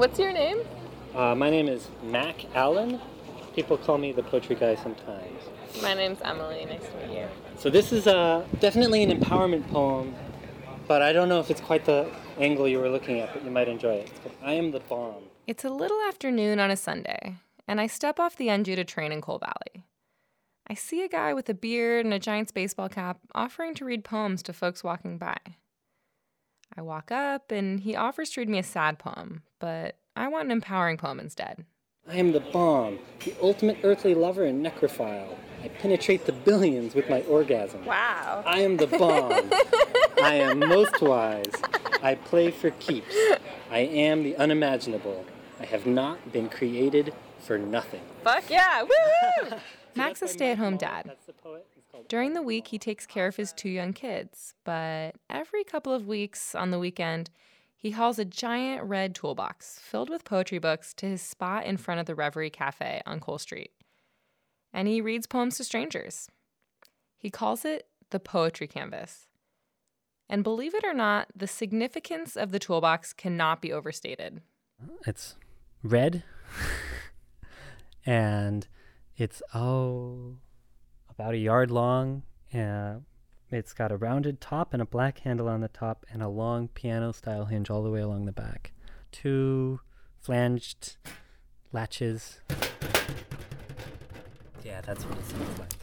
What's your name? Uh, my name is Mc Allen. People call me the poetry guy sometimes. My name's Emily. Nice to meet you. So this is uh, definitely an empowerment poem, but I don't know if it's quite the angle you were looking at, but you might enjoy it. I Am the Bomb. It's a little afternoon on a Sunday, and I step off the N Judah train in Cole Valley. I see a guy with a beard and a Giants baseball cap offering to read poems to folks walking by. I walk up, and he offers to read me a sad poem, but I want an empowering poem instead. I am the bomb, the ultimate earthly lover and necrophile. I penetrate the billions with my orgasm. Wow. I am the bomb. I am most wise. I play for keeps. I am the unimaginable. I have not been created for nothing. Fuck yeah! Woo! Mac's a stay at home Mac Ball. dad. During the week, he takes care of his two young kids, but every couple of weeks on the weekend, he hauls a giant red toolbox filled with poetry books to his spot in front of the Reverie Cafe on Cole Street. And he reads poems to strangers. He calls it the Poetry Canvas. And believe it or not, the significance of the toolbox cannot be overstated. It's red, and it's oh about a yard long. Uh, it's got a rounded top and a black handle on the top, and a long piano-style hinge all the way along the back. Two flanged latches. Yeah, that's what it sounds like.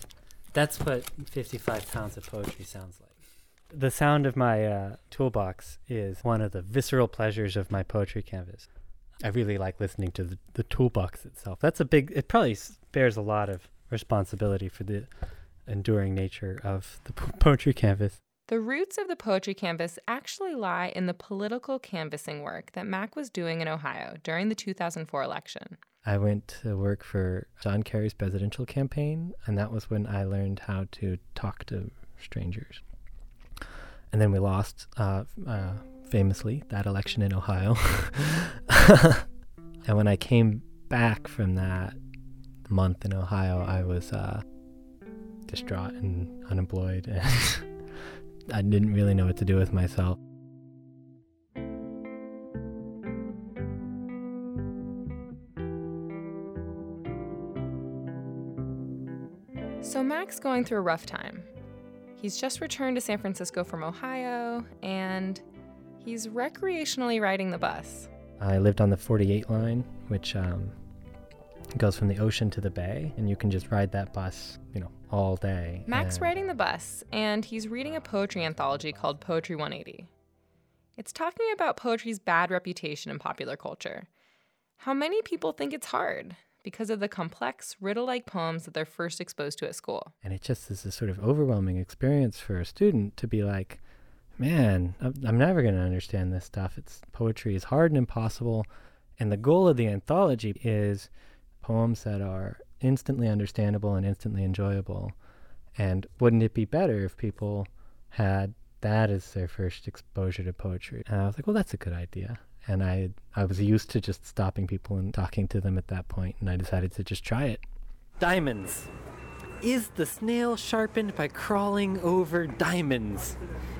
That's what 55 pounds of poetry sounds like. The sound of my uh, toolbox is one of the visceral pleasures of my poetry canvas. I really like listening to the, the toolbox itself. That's a big, it probably bears a lot of responsibility for the enduring nature of the po- poetry canvas. The roots of the poetry canvas actually lie in the political canvassing work that Mac was doing in Ohio during the 2004 election. I went to work for John Kerry's presidential campaign, and that was when I learned how to talk to strangers. And then we lost, uh, uh, famously, that election in Ohio. and when I came back from that month in Ohio, I was uh, distraught and unemployed, and I didn't really know what to do with myself. So Mac's going through a rough time. He's just returned to San Francisco from Ohio, and he's recreationally riding the bus. I lived on the 48 line, which um, goes from the ocean to the bay, and you can just ride that bus, you know, all day. Mac's and riding the uh, bus, and he's reading a poetry anthology called Poetry 180. It's talking about poetry's bad reputation in popular culture. How many people think it's hard because of the complex, riddle like poems that they're first exposed to at school. And it just is a sort of overwhelming experience for a student to be like, man, I'm never going to understand this stuff. It's poetry is hard and impossible. And the goal of the anthology is poems that are instantly understandable and instantly enjoyable. And wouldn't it be better if people had that as their first exposure to poetry? And I was like, well, that's a good idea. And I I was used to just stopping people and talking to them at that point, and I decided to just try it. Diamonds. Is the snail sharpened by crawling over diamonds?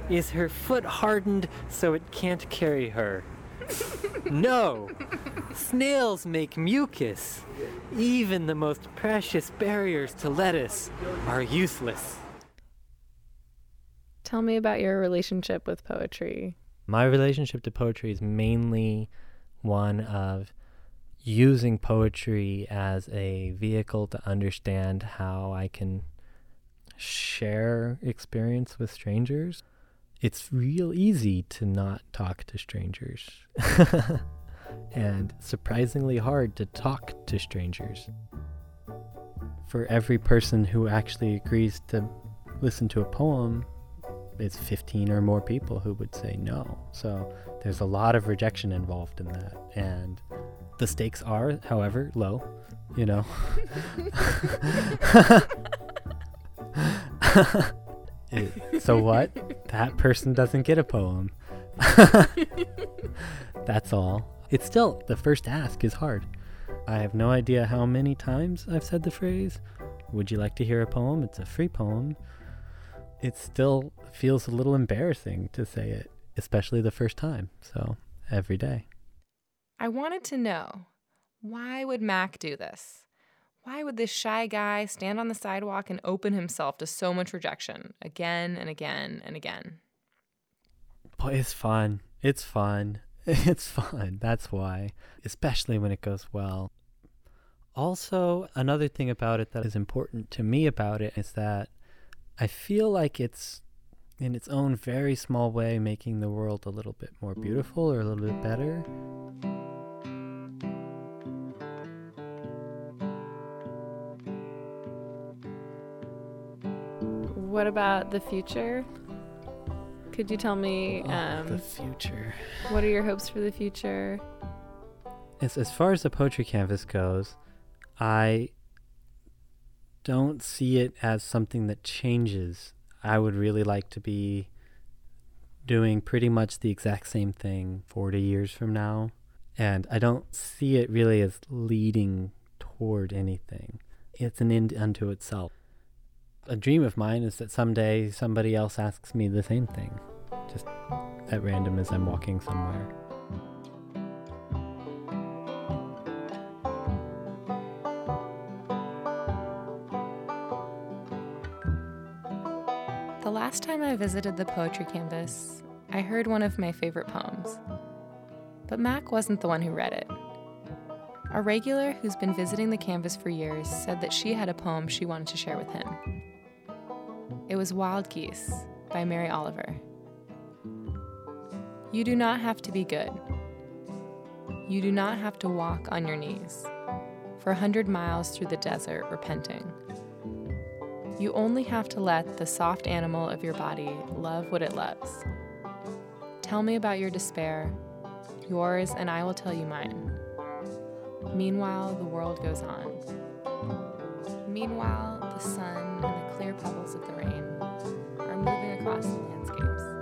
Is her foot hardened so it can't carry her? no! Snails make mucus. Even the most precious barriers to lettuce are useless. Tell me about your relationship with poetry. My relationship to poetry is mainly one of using poetry as a vehicle to understand how I can share experience with strangers. It's real easy to not talk to strangers. and surprisingly hard to talk to strangers. For every person who actually agrees to listen to a poem, it's 15 or more people who would say no. So there's a lot of rejection involved in that. And the stakes are, however, low, you know. It- so what? That person doesn't get a poem. That's all. It's still, the first ask is hard. I have no idea how many times I've said the phrase, Would you like to hear a poem? It's a free poem it still feels a little embarrassing to say it, especially the first time. So every day. I wanted to know why would Mac do this? Why would this shy guy stand on the sidewalk and open himself to so much rejection again and again and again? Boy, it's fun. It's fun. It's fun. That's why, especially when it goes well. Also, another thing about it that is important to me about it is that I feel like it's in its own very small way making the world a little bit more beautiful or a little bit better. What about the future? Could you tell me Oh, um, the future. what are your hopes for the future? As, as far as the poetry canvas goes, I don't see it as something that changes. I would really like to be doing pretty much the exact same thing 40 years from now. And I don't see it really as leading toward anything. It's an end unto itself. A dream of mine is that someday somebody else asks me the same thing, just at random as I'm walking somewhere. The last time I visited the poetry canvas, I heard one of my favorite poems. But Mac wasn't the one who read it. A regular who's been visiting the canvas for years said that she had a poem she wanted to share with him. It was Wild Geese by Mary Oliver. You do not have to be good. You do not have to walk on your knees for a hundred miles through the desert repenting. You only have to let the soft animal of your body love what it loves. Tell me about your despair, yours, and I will tell you mine. Meanwhile, the world goes on. Meanwhile, the sun and the clear pebbles of the rain are moving across the landscapes.